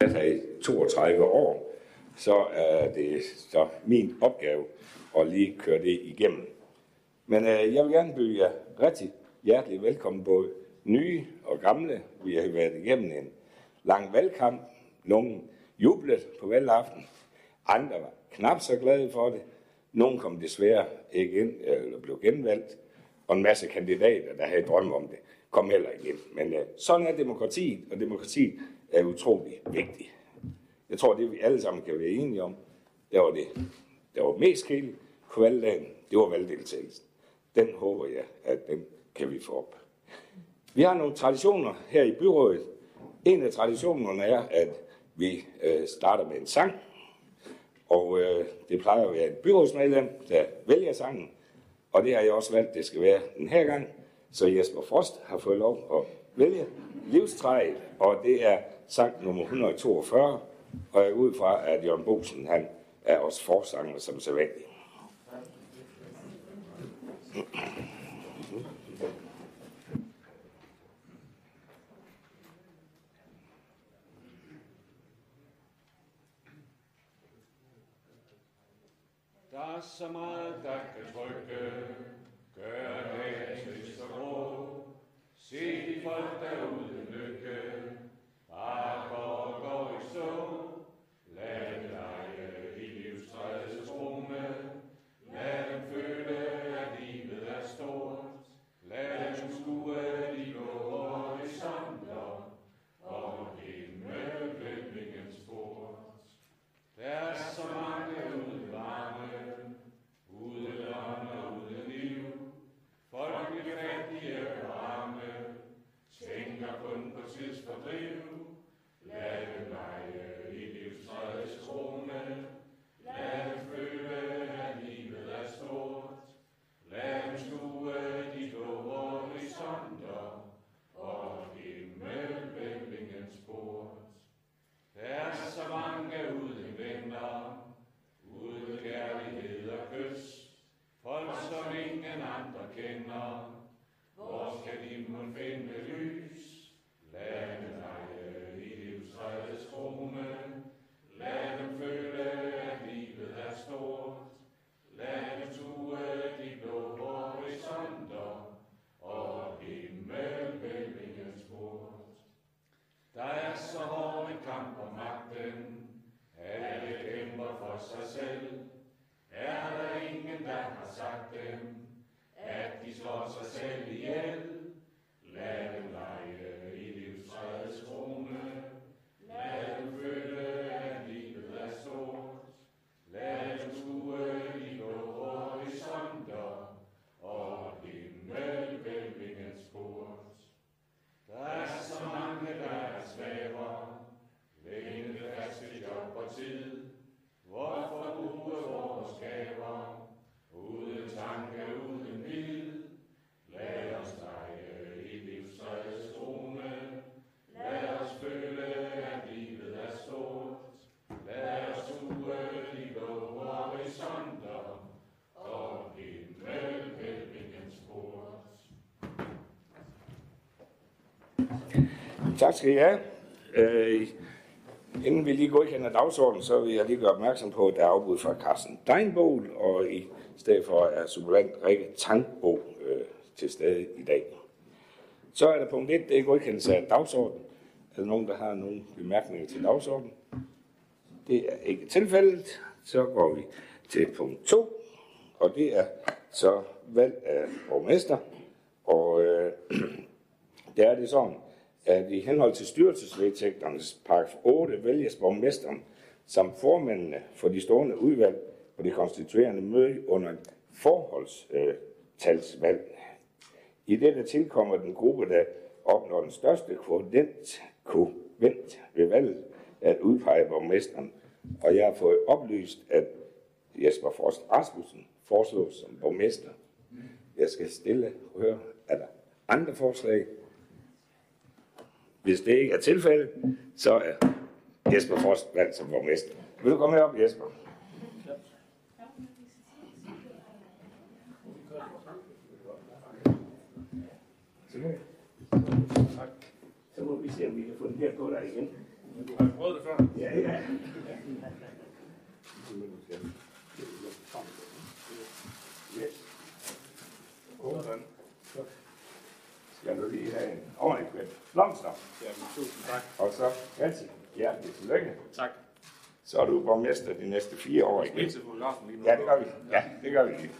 jeg har her i 32 år, så er det så min opgave at lige køre det igennem. Men øh, jeg vil gerne byde jer rigtig hjertelig velkommen, både nye og gamle. Vi har været igennem en lang valgkamp. Nogle jublede på valgaften. Andre var knap så glade for det. Nogle kom desværre ikke ind, eller blev genvalgt. Og en masse kandidater, der havde drømme om det, kom heller ikke ind. Men øh, sådan er demokratiet, og demokratiet er utrolig vigtig. Jeg tror, det vi alle sammen kan være enige om, der var det, der var mest kedeligt på valgdagen, det var valgdeltagelsen. Den håber jeg, at den kan vi få op. Vi har nogle traditioner her i byrådet. En af traditionerne er, at vi øh, starter med en sang, og øh, det plejer at være et byrådsmedlem, der vælger sangen, og det har jeg også valgt, det skal være den her gang. Så Jesper Frost har fået lov at vælge livstræet, og det er sang nummer 142, og jeg er ud fra, at Jørgen Bosen, han er også forsanger som sædvanlig. Der er så meget, der kan trykke, gør det til så grå. Se de folk derude Tak skal I have. Øh, inden vi lige godkender dagsordenen, så vil jeg lige gøre opmærksom på, at der er afbud fra Carsten Deinbol, og i stedet for er supplement Rikke Tankbo øh, til stede i dag. Så er der punkt 1, det er godkendelse af dagsordenen. Er der nogen, der har nogle bemærkninger til dagsordenen? Det er ikke tilfældet. Så går vi til punkt 2, og det er så valg af borgmester. Og øh, der er det sådan, at i henhold til styrelsesvedtægternes paragraf 8 vælges borgmesteren som formændene for de stående udvalg på det konstituerende møde under et forholdstalsvalg. I dette tilkommer den gruppe, der opnår den største kvotient, kvotient ved valget, at udpege borgmesteren. Og jeg har fået oplyst, at Jesper Forst Rasmussen foreslås som borgmester. Jeg skal stille og høre, er der andre forslag? Hvis det ikke er tilfældet, så er Jesper Frost valgt som borgmester. Vil du komme herop, Jesper? Tak. Så må vi se, om vi kan få den her på dig igen. Har du prøvet det før? Ja, ja. Yes. Sådan. Så skal du lige have en ordentlig kvæt blomster. Jamen, tusind tak. Og så ganske hjertelig tillykke. Tak. Så er du borgmester de næste fire år Skal vi igen. til fotografen lige nu? Ja, det gør vi. Ja, det gør vi lige.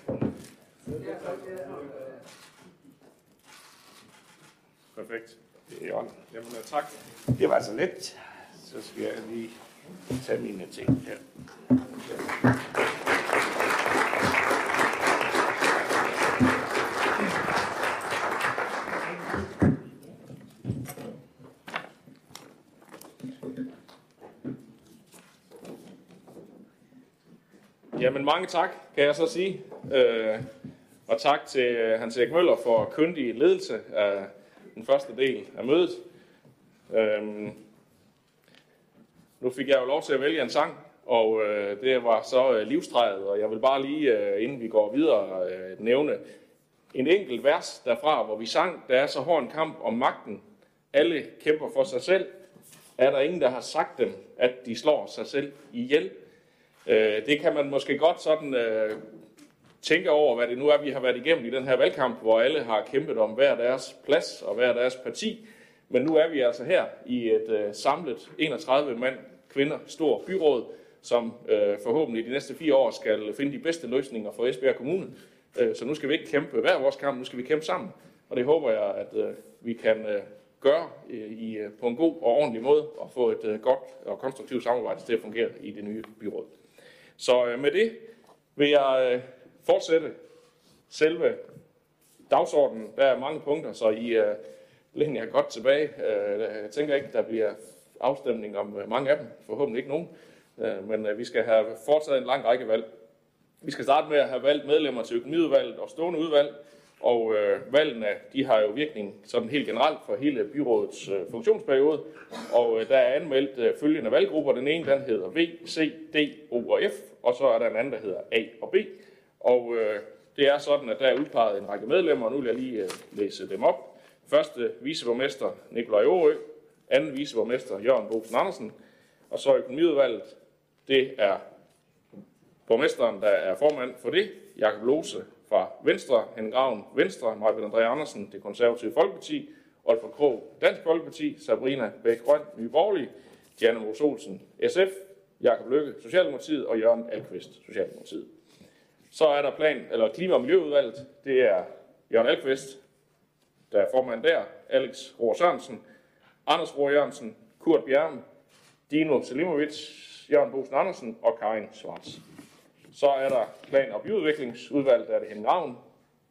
Perfekt. Det er orden. Jamen, øh, tak. Det var så let. Så skal jeg lige tage mine ting her. Jamen, mange tak, kan jeg så sige. Øh, og tak til øh, Hans Erik Møller for kyndig ledelse af den første del af mødet. Øh, nu fik jeg jo lov til at vælge en sang, og øh, det var så øh, livstræet, og jeg vil bare lige, øh, inden vi går videre, øh, nævne en enkelt vers derfra, hvor vi sang, der er så hård en kamp om magten. Alle kæmper for sig selv. Er der ingen, der har sagt dem, at de slår sig selv ihjel? Øh, det kan man måske godt sådan øh, tænke over, hvad det nu er, vi har været igennem i den her valgkamp, hvor alle har kæmpet om hver deres plads og hver deres parti. Men nu er vi altså her i et øh, samlet 31 mand, kvinder, stor byråd, som øh, forhåbentlig de næste fire år skal finde de bedste løsninger for Esbjerg Kommune. Øh, så nu skal vi ikke kæmpe hver vores kamp, nu skal vi kæmpe sammen. Og det håber jeg, at øh, vi kan øh, gøre øh, i, øh, på en god og ordentlig måde og få et øh, godt og konstruktivt samarbejde til at fungere i det nye byråd. Så øh, med det vil jeg øh, fortsætte selve dagsordenen. Der er mange punkter, så I øh, læn jer godt tilbage. Øh, jeg tænker ikke, der bliver afstemning om øh, mange af dem. Forhåbentlig ikke nogen. Øh, men øh, vi skal have foretaget en lang række valg. Vi skal starte med at have valgt medlemmer til økonomiudvalget og stående udvalg. Og øh, valgene de har jo virkning sådan helt generelt for hele byrådets øh, funktionsperiode. Og øh, der er anmeldt øh, følgende valggrupper. Den ene den hedder V, C, D, O og F. Og så er der en anden, der hedder A og B. Og øh, det er sådan, at der er udpeget en række medlemmer, og nu vil jeg lige øh, læse dem op. Første viceborgmester Nikolaj Aarø, anden viceborgmester Jørgen Bosen Andersen, og så økonomiudvalget, det er borgmesteren, der er formand for det, Jakob Lose fra Venstre, Henning Graven Venstre, Marvind André Andersen, det konservative Folkeparti, Olfer Krog, Dansk Folkeparti, Sabrina Bæk Grøn, Nye Borgerlige, Diana Mos Olsen, SF, Jakob Lykke, Socialdemokratiet og Jørgen Alkvist, Socialdemokratiet. Så er der plan, eller klima- og miljøudvalget. Det er Jørgen Alkvist, der er formand der, Alex Rohr Sørensen, Anders Rohr Jørgensen, Kurt Bjerm, Dino Selimovic, Jørgen Bosen Andersen og Karin Schwartz. Så er der plan- og byudviklingsudvalget, der er det Henning Ravn,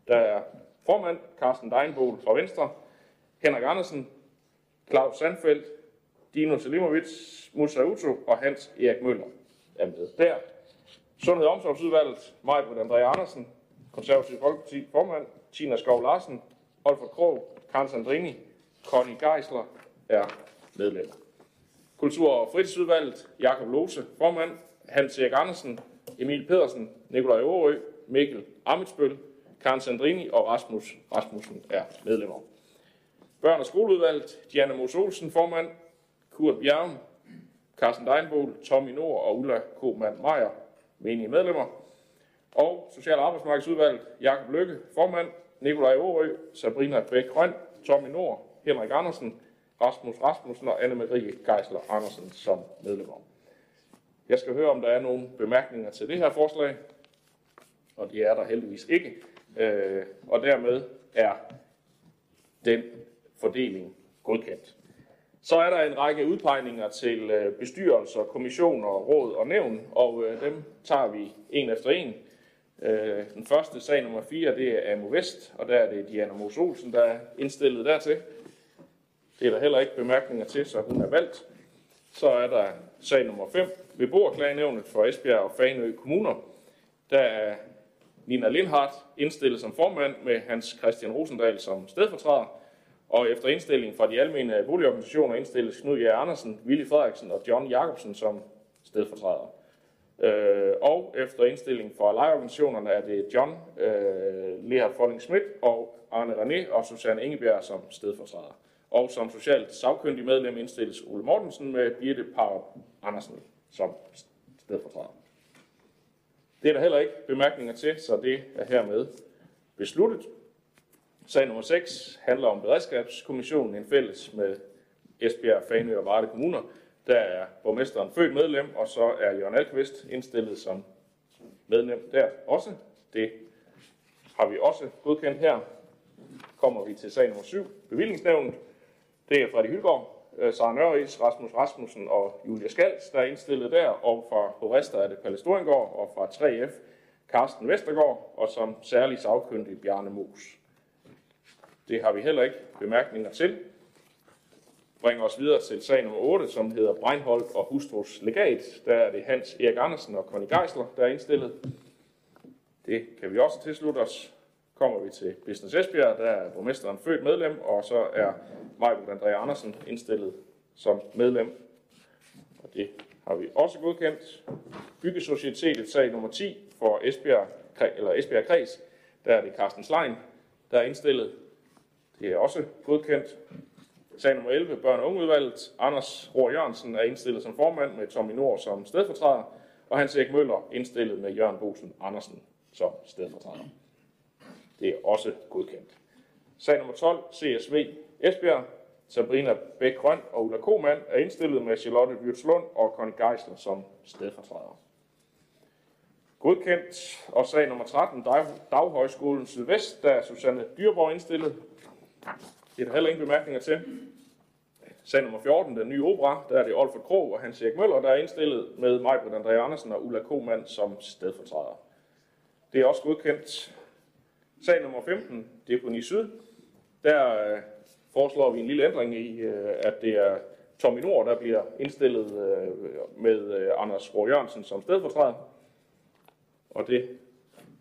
der er formand, Carsten Deinbol fra Venstre, Henrik Andersen, Claus Sandfeldt, Dino Selimovic, Musa Uto og Hans Erik Møller er med der. Sundhed- og omsorgsudvalget, Majbrit André Andersen, Konservativ Folkeparti formand, Tina Skov Larsen, Olfert Krog, Karl Sandrini, Conny Geisler er medlemmer. Kultur- og fritidsudvalget, Jakob Lose, formand, Hans Erik Andersen, Emil Pedersen, Nikolaj Aarø, Mikkel Amitsbøl, Karen Sandrini og Rasmus Rasmussen er medlemmer. Børn- og skoleudvalget, Diana Mos Olsen, formand, Kurt Bjerg, Carsten Deinbol, Tommy Nord og Ulla Koman Meier, menige medlemmer. Og Social- og Arbejdsmarkedsudvalget, Jakob Lykke, formand, Nikolaj Aarø, Sabrina Bæk Grøn, Tommy Nord, Henrik Andersen, Rasmus Rasmussen og Anne-Marie Geisler Andersen som medlemmer. Jeg skal høre, om der er nogle bemærkninger til det her forslag, og det er der heldigvis ikke. Øh, og dermed er den fordeling godkendt. Så er der en række udpegninger til øh, bestyrelser, kommissioner, råd og nævn, og øh, dem tager vi en efter en. Øh, Den første sag nummer 4, det er Amo Vest, og der er det Diana Mos Olsen, der er indstillet dertil. Det er der heller ikke bemærkninger til, så hun er valgt. Så er der sag nummer 5, beboerklagenævnet for Esbjerg og Faneø Kommuner. Der er Nina Lindhardt indstillet som formand med Hans Christian Rosendal som stedfortræder. Og efter indstilling fra de almene boligorganisationer indstilles Knud J. Andersen, Willy Frederiksen og John Jacobsen som stedfortræder. Øh, og efter indstilling fra lejeorganisationerne er det John øh, Lehard Folling Schmidt og Arne René og Susanne Ingebjerg som stedfortræder. Og som socialt sagkyndig medlem indstilles Ole Mortensen med Birte Parup Andersen som stedfortræder. Det er der heller ikke bemærkninger til, så det er hermed besluttet. Sag nummer 6 handler om beredskabskommissionen, en fælles med Esbjerg, Fanø og Varde kommuner. Der er borgmesteren født medlem, og så er Jørgen Alkvist indstillet som medlem der også. Det har vi også godkendt her. Kommer vi til sag nummer 7, bevillingsnævnet. Det er Fredrik Hylgaard, øh, Sara Nørris, Rasmus Rasmussen og Julia Skals, der er indstillet der, og fra Horester er det Palle Storingård, og fra 3F Carsten Vestergaard, og som særlig sagkyndig Bjarne Mos. Det har vi heller ikke bemærkninger til. Bringer os videre til sag nummer 8, som hedder Breinholt og Hustrus Legat. Der er det Hans Erik Andersen og Conny Geisler, der er indstillet. Det kan vi også tilslutte os. Kommer vi til Business Esbjerg, der er borgmesteren født medlem, og så er Majbert André Andersen indstillet som medlem. Og det har vi også godkendt. Byggesocietetet sag nummer 10 for Esbjerg, eller Esbjerg Kreds, der er det Carsten Slein, der er indstillet. Det er også godkendt. Sag nummer 11, børn- og ungeudvalget. Anders Rohr Jørgensen er indstillet som formand med Tommy Nord som stedfortræder, og Hans Erik Møller indstillet med Jørgen Bosen Andersen som stedfortræder. Det er også godkendt. Sag nummer 12, CSV Esbjerg. Sabrina Bæk Grøn og Ulla Komand er indstillet med Charlotte Wirtslund og Conny Geisler som stedfortræder. Godkendt. Og sag nummer 13, Dag, Daghøjskolen Sydvest, der er Susanne Dyrborg indstillet. Det er der heller ingen bemærkninger til. Sag nummer 14, den nye opera, der er det Olfert Krog og Hans Erik Møller, der er indstillet med Majbrit André Andersen og Ulla Komand som stedfortræder. Det er også godkendt. Sag nummer 15, Deponi Syd, der øh, foreslår vi en lille ændring i, øh, at det er Tommy Nord, der bliver indstillet øh, med øh, Anders Rå Jørgensen som stedfortræder. Og det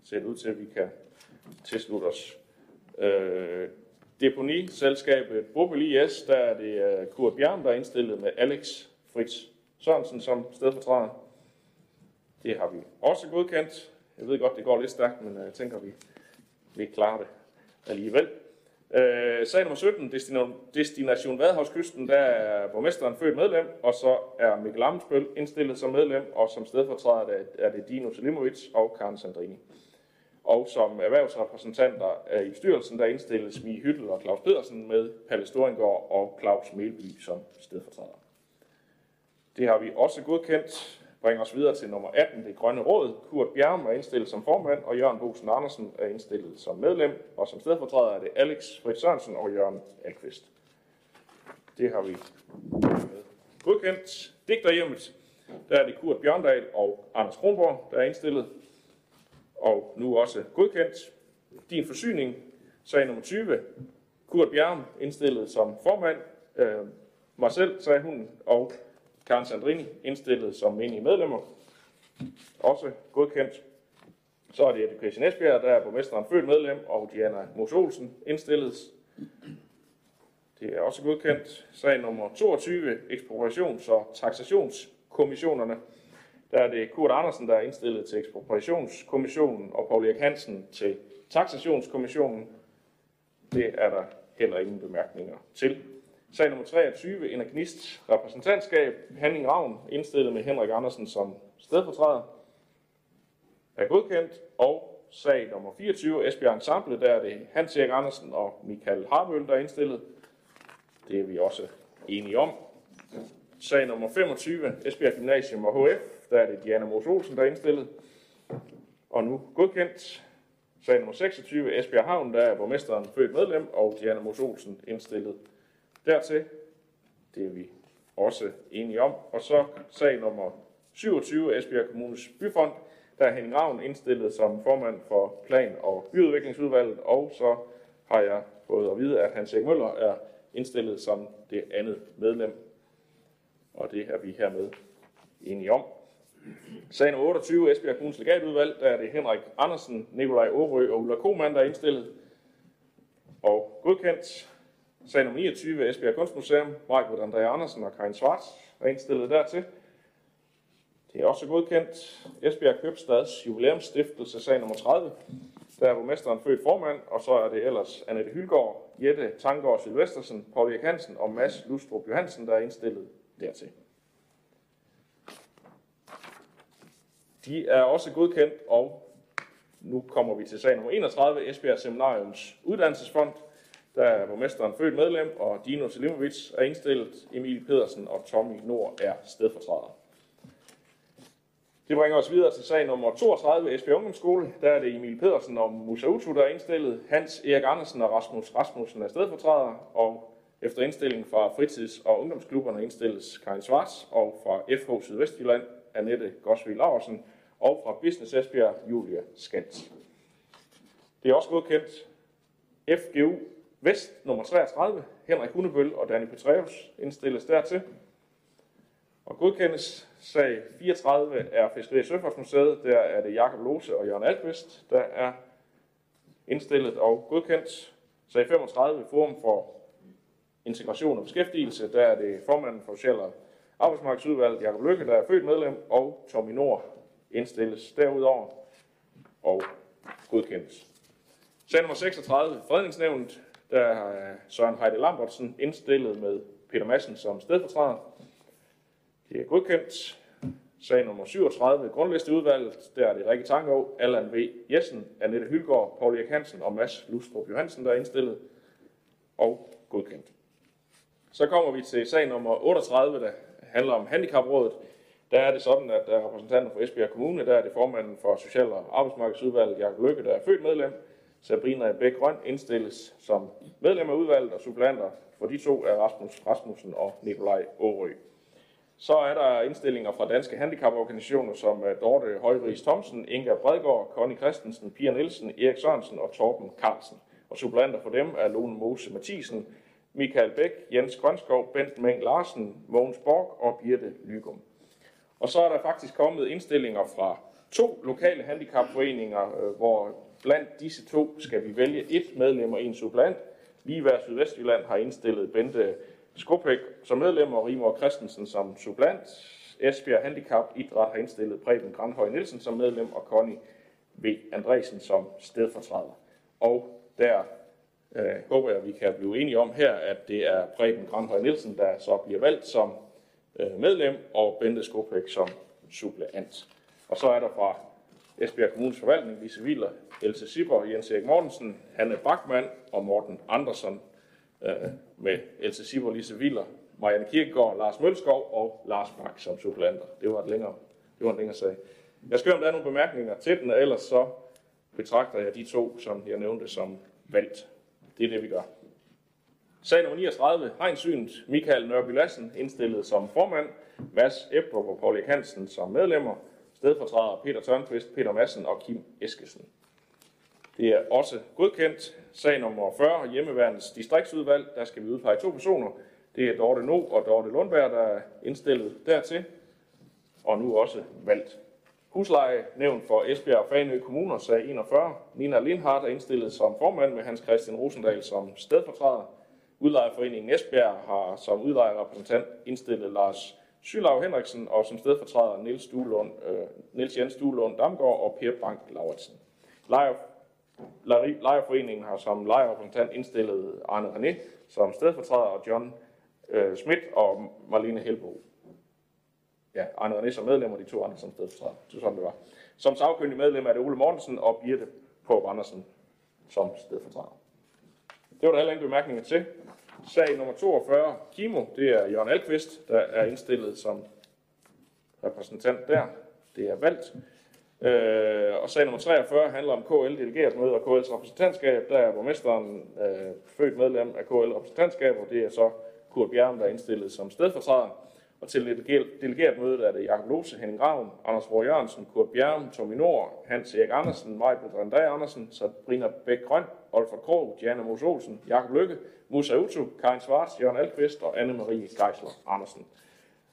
ser ud til, at vi kan tilslutte os. Øh, Deponi-selskabet Bobel IS, der er det øh, Kurt Bjørn, der er indstillet med Alex Fritz Sørensen som stedfortræder. Det har vi også godkendt. Jeg ved godt, det går lidt stærkt, men jeg tænker, vi, vi klarer det alligevel. Øh, sag nummer 17, Destination Vadehavskysten, der er borgmesteren født medlem, og så er Mikkel Amensbøl indstillet som medlem, og som stedfortræder er det Dino Selimovic og Karen Sandrini. Og som erhvervsrepræsentanter i bestyrelsen, der indstilles Mie Hyttel og Claus Pedersen med Palle Storingård og Claus Melby som stedfortræder. Det har vi også godkendt bringer os videre til nummer 18, det grønne råd. Kurt Bjerg er indstillet som formand, og Jørgen Bosen Andersen er indstillet som medlem, og som stedfortræder er det Alex Fritz Sørensen og Jørgen Alkvist. Det har vi godkendt. Digterhjemmet, der er det Kurt Bjørndal og Anders Kronborg, der er indstillet, og nu også godkendt. Din forsyning, sag nummer 20, Kurt Bjerg indstillet som formand, øh, mig selv, sagde hun, og Karen Sandrini indstillet som menige medlemmer. Også godkendt. Så er det Education Esbjerg, der er borgmesteren født medlem, og Diana Mos Olsen indstillet. Det er også godkendt. Sag nummer 22, ekspropriations- og taxationskommissionerne. Der er det Kurt Andersen, der er indstillet til ekspropriationskommissionen, og Paul Erik Hansen til taxationskommissionen. Det er der heller ingen bemærkninger til. Sag nummer 23, Energist repræsentantskab, Henning Ravn, indstillet med Henrik Andersen som stedfortræder, er godkendt. Og sag nummer 24, Esbjerg Ensemble, der er det Hans Erik Andersen og Michael Harbøl, der er indstillet. Det er vi også enige om. Sag nummer 25, Esbjerg Gymnasium og HF, der er det Diana Mos Olsen, der er indstillet. Og nu godkendt. Sag nummer 26, Esbjerg Havn, der er borgmesteren født medlem, og Diana Mos Olsen indstillet dertil. Det er vi også enige om. Og så sag nummer 27, Esbjerg Kommunes Byfond, der er Henning Ravn indstillet som formand for Plan- og Byudviklingsudvalget, og så har jeg fået at vide, at Hans Erik Møller er indstillet som det andet medlem. Og det er vi hermed enige om. Sag nummer 28, Esbjerg Kommunes Legatudvalg, der er det Henrik Andersen, Nikolaj Årø og Ulla Koman, der er indstillet og godkendt. Sag nummer 29, Esbjerg Kunstmuseum, Majbrit André Andersen og Karin Schwartz er indstillet dertil. Det er også godkendt. Esbjerg Købstads jubilæumsstiftelse, sag nummer 30. Der er borgmesteren født formand, og så er det ellers Annette Hylgaard, Jette Tangård Silvestersen, Paul Erik Hansen og Mads Lustrup Johansen, der er indstillet dertil. De er også godkendt, og nu kommer vi til sag nummer 31, Esbjerg Seminariums Uddannelsesfond. Der er borgmesteren født medlem, og Dino Selimovic er indstillet. Emil Pedersen og Tommy Nord er stedfortræder. Det bringer os videre til sag nummer 32, Esbjerg Ungdomsskole. Der er det Emil Pedersen og Musa Utu, der er indstillet. Hans Erik Andersen og Rasmus Rasmussen er stedfortræder, og efter indstilling fra fritids- og ungdomsklubberne indstilles Karin Svarts, og fra FH Sydvestjylland Annette Gosvig Larsen, og fra Business Esbjerg Julia Skans. Det er også godkendt FGU Vest nummer 33, Henrik Hundebøl og Danny Petreus indstilles dertil. Og godkendes sag 34 er Fiskeri- og Søfartsmuseet. Der er det Jakob Lose og Jørgen Alkvist, der er indstillet og godkendt. Sag 35 Forum for Integration og Beskæftigelse. Der er det formanden for Social- og Arbejdsmarkedsudvalget, Jakob Lykke, der er født medlem, og Tommy Nord indstilles derudover og godkendes. Sag nummer 36, Fredningsnævnet, der er Søren Heide Lambertsen indstillet med Peter Madsen som stedfortræder. Det er godkendt. Sag nummer 37, grundlisteudvalget, der er det Rikke Tangov, Allan V. Jessen, Annette Hylgaard, Paul Erik Hansen og Mads Lustrup Johansen, der er indstillet og godkendt. Så kommer vi til sag nummer 38, der handler om handicaprådet. Der er det sådan, at der er repræsentanter for Esbjerg Kommune, der er det formanden for Social- og Arbejdsmarkedsudvalget, Jakob Lykke, der er født medlem. Sabrina Bæk Grøn indstilles som medlem af udvalget, og supplanter for de to er Rasmus Rasmussen og Nikolaj Årø. Så er der indstillinger fra danske handicaporganisationer som øh, Dorte Højris Thomsen, Inga Bredgaard, Connie Christensen, Pia Nielsen, Erik Sørensen og Torben Carlsen. Og supplanter for dem er Lone Mose Mathisen, Michael Bæk, Jens Grønskov, Bent Meng Larsen, Mogens Borg og Birte Lygum. Og så er der faktisk kommet indstillinger fra to lokale handicapforeninger, øh, hvor blandt disse to skal vi vælge et medlem og en supplant. Ligeværd Sydvestjylland har indstillet Bente Skopæk som medlem og Rimor Christensen som supplant. Esbjerg Handicap Idræt har indstillet Preben Grandhøj Nielsen som medlem og Conny V. Andresen som stedfortræder. Og der øh, håber jeg, at vi kan blive enige om her, at det er Preben Grandhøj Nielsen, der så bliver valgt som øh, medlem, og Bente Skopæk som suppleant. Og så er der fra Esbjerg Kommunes forvaltning, Lise Wieler, Else Sipper, Jens Erik Mortensen, Hanne Bachmann og Morten Andersen øh, med Else Sipper, Lise Wieler, Marianne Kirkegaard, Lars Mølskov og Lars Bak som suppleanter. Det var, et længere, det var en længere sag. Jeg skal om der er nogle bemærkninger til den, og ellers så betragter jeg de to, som jeg nævnte, som valgt. Det er det, vi gør. Sag nummer 39, Hegnsynet, Michael Nørby Lassen, indstillet som formand, Mads Ebdrup og Paul Hansen som medlemmer, stedfortræder Peter Tørnqvist, Peter Madsen og Kim Eskesen. Det er også godkendt. Sag nummer 40, hjemmeværendets distriktsudvalg, der skal vi udpege to personer. Det er Dorte No og Dorte Lundberg, der er indstillet dertil, og nu også valgt. Husleje nævnt for Esbjerg og Fanø Kommuner, sag 41. Nina Lindhardt er indstillet som formand med Hans Christian Rosendal som stedfortræder. Udlejerforeningen Esbjerg har som udlejerrepræsentant indstillet Lars Sylav Henriksen og som stedfortræder Niels, Duelund, øh, Niels Jens Duelund Damgaard og Per Bank Lauritsen. Lejerforeningen har som lejerrepræsentant indstillet Arne René som stedfortræder og John øh, Schmidt og Marlene Helbo. Ja, Arne René som medlem og de to andre som stedfortræder. Det er sådan, det var. Som sagkyndig medlem er det Ole Mortensen og Birte på Andersen som stedfortræder. Det var der heller ingen bemærkninger til. Sag nummer 42, Kimo, det er Jørgen Alkvist, der er indstillet som repræsentant der. Det er valgt. Øh, og sag nummer 43 handler om KL delegeret møde og KL's repræsentantskab. Der er borgmesteren øh, født medlem af KL repræsentantskab, og det er så Kurt Bjerg, der er indstillet som stedfortræder. Og til delegeret møde er det Jakob Lose, Henning Graven, Anders Rohr Jørgensen, Kurt Bjerg, Tommy Nord, Hans Erik Andersen, Majbrit André Andersen, Sabrina Bæk Grøn, Olfert Krog, Diana Mos Olsen, Jakob Lykke, Musa Utu, Karin Svarts, Jørgen Alkvist og Anne-Marie Geisler Andersen.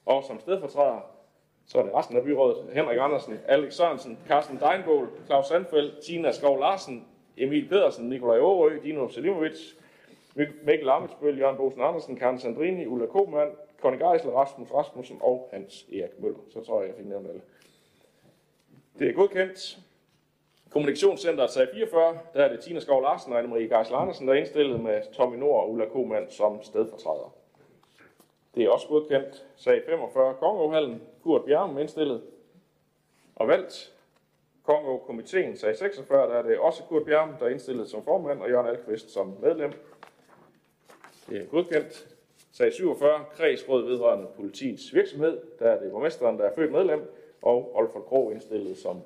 Og som stedfortræder, så er det resten af byrådet, Henrik Andersen, Alex Sørensen, Carsten Deinbål, Claus Sandfeldt, Tina Skov Larsen, Emil Pedersen, Nikolaj Aarø, Dino Selimovic, Mikkel Amitsbøl, Jørgen Bosen Andersen, Karen Sandrini, Ulla Kohmann, Conny Geisler, Rasmus Rasmussen og Hans Erik Møller. Så tror jeg, jeg fik nævnt alle. Det er godkendt. Kommunikationscenteret sag 44, der er det Tina Skov Larsen og Anne-Marie Geisler Andersen, der er indstillet med Tommy Nord og Ulla Koopmann som stedfortræder. Det er også godkendt. Sag 45, Kongeåhallen, Kurt Bjerm indstillet og valgt. Kongo-komiteen, sag 46, der er det også Kurt Bjerm, der er indstillet som formand, og Jørgen Alkvist som medlem. Det er godkendt. Sag 47, kredsråd vedrørende politiets virksomhed, der er det borgmesteren, der er født medlem, og Olfert Krog indstillet som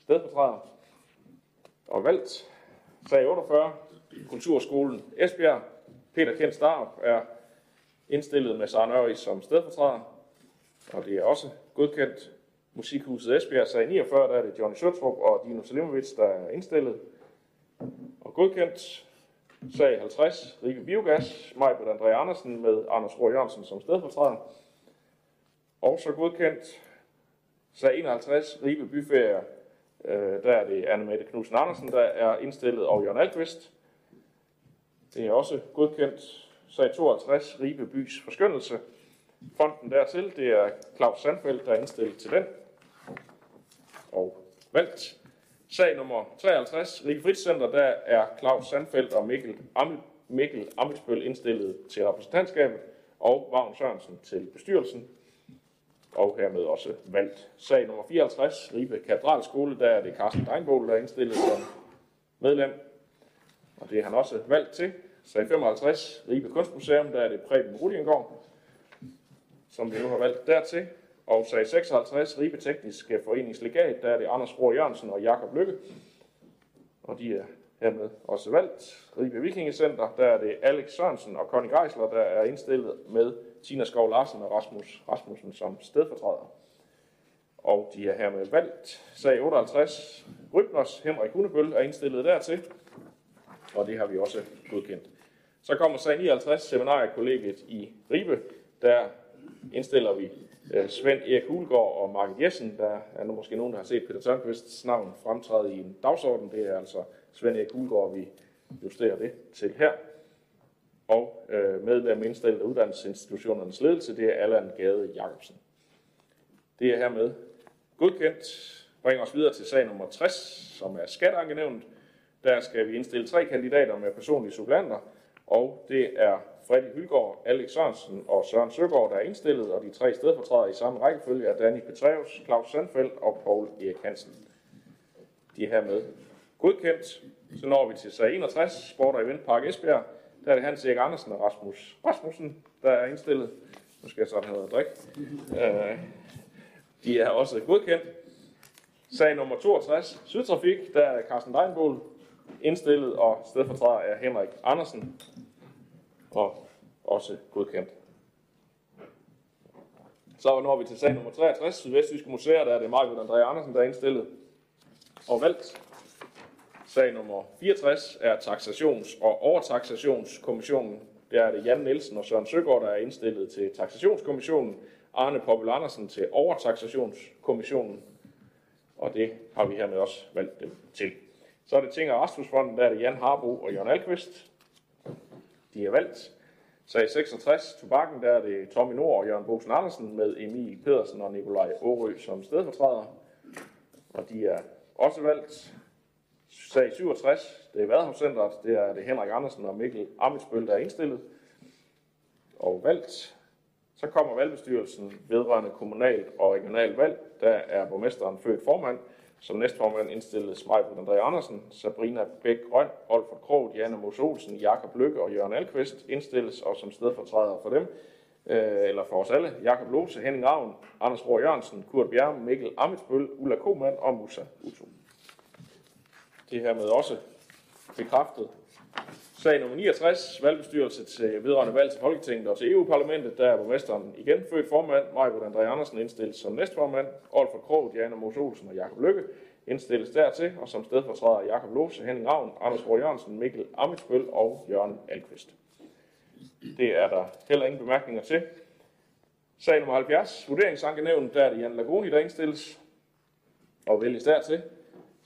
stedfortræder og valgt. Sag 48, Kulturskolen Esbjerg, Peter Kent Starup er indstillet med Søren Ørvig som stedfortræder, og det er også godkendt. Musikhuset Esbjerg, sag 49, der er det Johnny Sjøtrup og Dino Salimovic, der er indstillet og godkendt. Sag 50, Ribe Biogas, Majbert André Andersen med Anders Rohr Jørgensen som stedfortræder. Også godkendt. Sag 51, Ribe Byferie, øh, der er det Anne-Mette Knudsen Andersen, der er indstillet, og Jørgen Alkvist. Det er også godkendt. Sag 52, Ribe Bys Forskyndelse. Fonden dertil, det er Claus Sandfeldt, der er indstillet til den. Og valgt. Sag nummer 53, Ribe Fritidscenter, der er Claus Sandfeldt og Mikkel, Am Mikkel Amitsbøl indstillet til repræsentantskabet, og Vagn Sørensen til bestyrelsen, og hermed også valgt. Sag nummer 54, Ribe Katedralskole, der er det Carsten Deinbold, der er indstillet som medlem, og det er han også valgt til. Sag 55, Ribe Kunstmuseum, der er det Preben Rulliengård, som vi nu har valgt dertil. Og sag 56, Ribe Tekniske Foreningslegat, der er det Anders Rohr Jørgensen og Jakob Lykke. Og de er hermed også valgt. Ribe Vikingecenter, der er det Alex Sørensen og Conny Geisler, der er indstillet med Tina Skov Larsen og Rasmus Rasmussen som stedfortræder. Og de er hermed valgt. Sag 58, Rybners Henrik Hundebøl er indstillet dertil. Og det har vi også godkendt. Så kommer sag 59, seminariekollegiet i Ribe. Der indstiller vi øh, Svend Erik Hulgaard og Mark Jessen. Der er nu måske nogen, der har set Peter Tørnqvists navn fremtræde i en dagsorden. Det er altså Svend Erik Hulgaard, vi justerer det til her. Og øh, medlem indstillet af uddannelsesinstitutionernes ledelse, det er Allan Gade Jacobsen. Det er hermed godkendt. Bringer os videre til sag nummer 60, som er skatteankenævnet. Der skal vi indstille tre kandidater med personlige supplanter, og det er Fredrik Hylgaard, Alex Sørensen og Søren Søgaard, der er indstillet, og de tre stedfortrædere i samme rækkefølge er Danny Petreus, Claus Sandfeldt og Paul Erik Hansen. De er hermed godkendt. Så når vi til sag 61, Sport og Event Park Esbjerg. Der er det Hans Erik Andersen og Rasmus Rasmussen, der er indstillet. Nu skal jeg sådan have noget drik. Øh, de er også godkendt. Sag nummer 62, Sydtrafik, der er Carsten Deinbold indstillet, og stedfortræder er Henrik Andersen, og også godkendt. Så når vi til sag nummer 63, Sydvestjyske Museer, der er det Margaret André Andersen, der er indstillet og valgt. Sag nummer 64 er Taxations- og Overtaxationskommissionen. Der er det Jan Nielsen og Søren Søgaard, der er indstillet til Taxationskommissionen. Arne Poppel Andersen til Overtaxationskommissionen. Og det har vi hermed også valgt dem til. Så er det Ting og Rasmusfonden, der er det Jan Harbo og Jørgen Alkvist. De er valgt. Sag 66, Tobakken, der er det Tommy Nord og Jørgen Bosen Andersen med Emil Pedersen og Nikolaj Årø som stedfortræder. Og de er også valgt. Sag 67, det er Vadehavscenteret, det er det Henrik Andersen og Mikkel Amitsbøl, der er indstillet og valgt. Så kommer valgbestyrelsen vedrørende kommunalt og regionalt valg. Der er borgmesteren født formand, som næstformand indstilles Majbrit André Andersen, Sabrina Bæk Grøn, Olfert Krog, Janne Mos Olsen, Jakob Lykke og Jørgen Alkvist indstilles, og som stedfortræder for dem, øh, eller for os alle, Jakob Lose, Henning Ravn, Anders Rohr Jørgensen, Kurt Bjerg, Mikkel Amitsbøl, Ulla Koman og Musa Utum. Det her hermed også bekræftet. Sag nummer 69, valgbestyrelse til vedrørende valg til Folketinget og til EU-parlamentet, der er borgmesteren igen født formand, Majbert André Andersen indstilles som næstformand, Olfer Krog, Diana Mos Olsen og Jakob Lykke indstilles dertil, og som stedfortræder Jakob Lose, Henning Ravn, Anders Rohr Jørgensen, Mikkel Amitsbøl og Jørgen Alkvist. Det er der heller ingen bemærkninger til. Sag nummer 70, vurderingsankenævn, der er det Jan Lagoni, der indstilles og vælges dertil.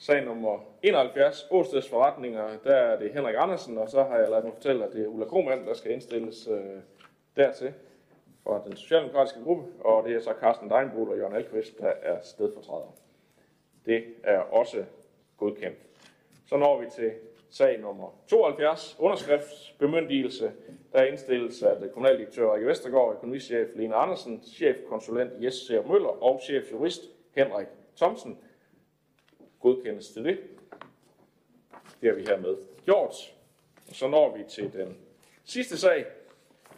Sag nummer 71, Åsteds forretninger, der er det Henrik Andersen, og så har jeg lavet mig fortælle, at det er Ulla Kromand, der skal indstilles øh, dertil fra den socialdemokratiske gruppe, og det er så Carsten Deinbol og Jørgen Alkvist, der er stedfortræder. Det er også godkendt. Så når vi til sag nummer 72, underskriftsbemyndigelse. Der er indstillet af det kommunaldirektør Rikke Vestergaard, økonomichef Lene Andersen, chefkonsulent Jes Seer Møller og chefjurist Henrik Thomsen. Godkendes til det. Det har vi hermed gjort. Og så når vi til den sidste sag,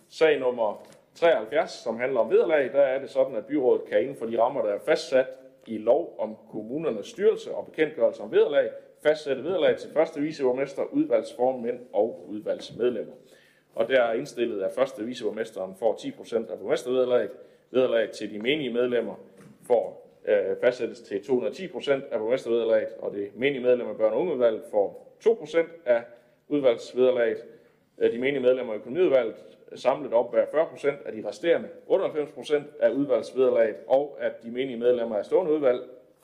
sag nummer 73, som handler om vederlag. Der er det sådan, at byrådet kan inden for de rammer, der er fastsat i lov om kommunernes styrelse og bekendtgørelse om vederlag, fastsætte vederlag til første viceborgmester, udvalgsformænd og udvalgsmedlemmer. Og der er indstillet, at første viceborgmesteren får 10% af borgmestervederlaget. Vederlag til de menige medlemmer får øh, fastsættes til 210% af borgmestervederlaget, og det menige medlem af børne- og ungeudvalget får 2% af udvalgsvederlaget. Øh, de menige medlemmer af økonomiudvalget samlet opbærer 40% af de resterende 98% af udvalgsvederlaget, og at de menige medlemmer af stående udvalg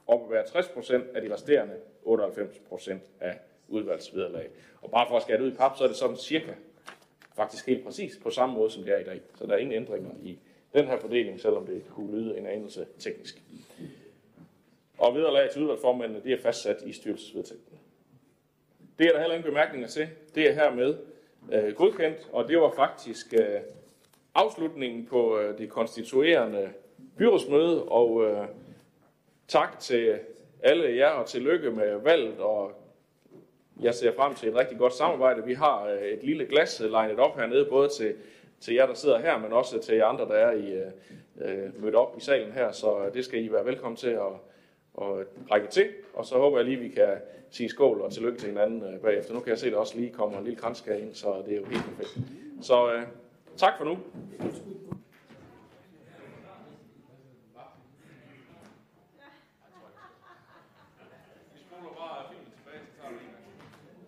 opbærer 60% af de resterende 98% af udvalgsvederlaget. Og bare for at skære det ud i pap, så er det sådan cirka, faktisk helt præcis, på samme måde som det er i dag. Så der er ingen ændringer i den her fordeling, selvom det kunne lyde en anelse teknisk. Og vederlag til udvalgsformændene, det er fastsat i styrelsesvedtægten. Det er der heller ingen bemærkninger til. Det er hermed øh, godkendt, og det var faktisk øh, afslutningen på øh, det konstituerende byrådsmøde, og øh, tak til alle jer, og tillykke med valget, og jeg ser frem til et rigtig godt samarbejde. Vi har øh, et lille glas øh, legnet op hernede, både til, til jer, der sidder her, men også til jer andre, der er i, øh, øh mødt op i salen her, så øh, det skal I være velkommen til at, og række til, og så håber jeg lige, vi kan sige skål og tillykke til hinanden øh, bagefter. Nu kan jeg se, at der også lige kommer en lille kranskage ind, så det er jo helt perfekt. Så øh, tak for nu.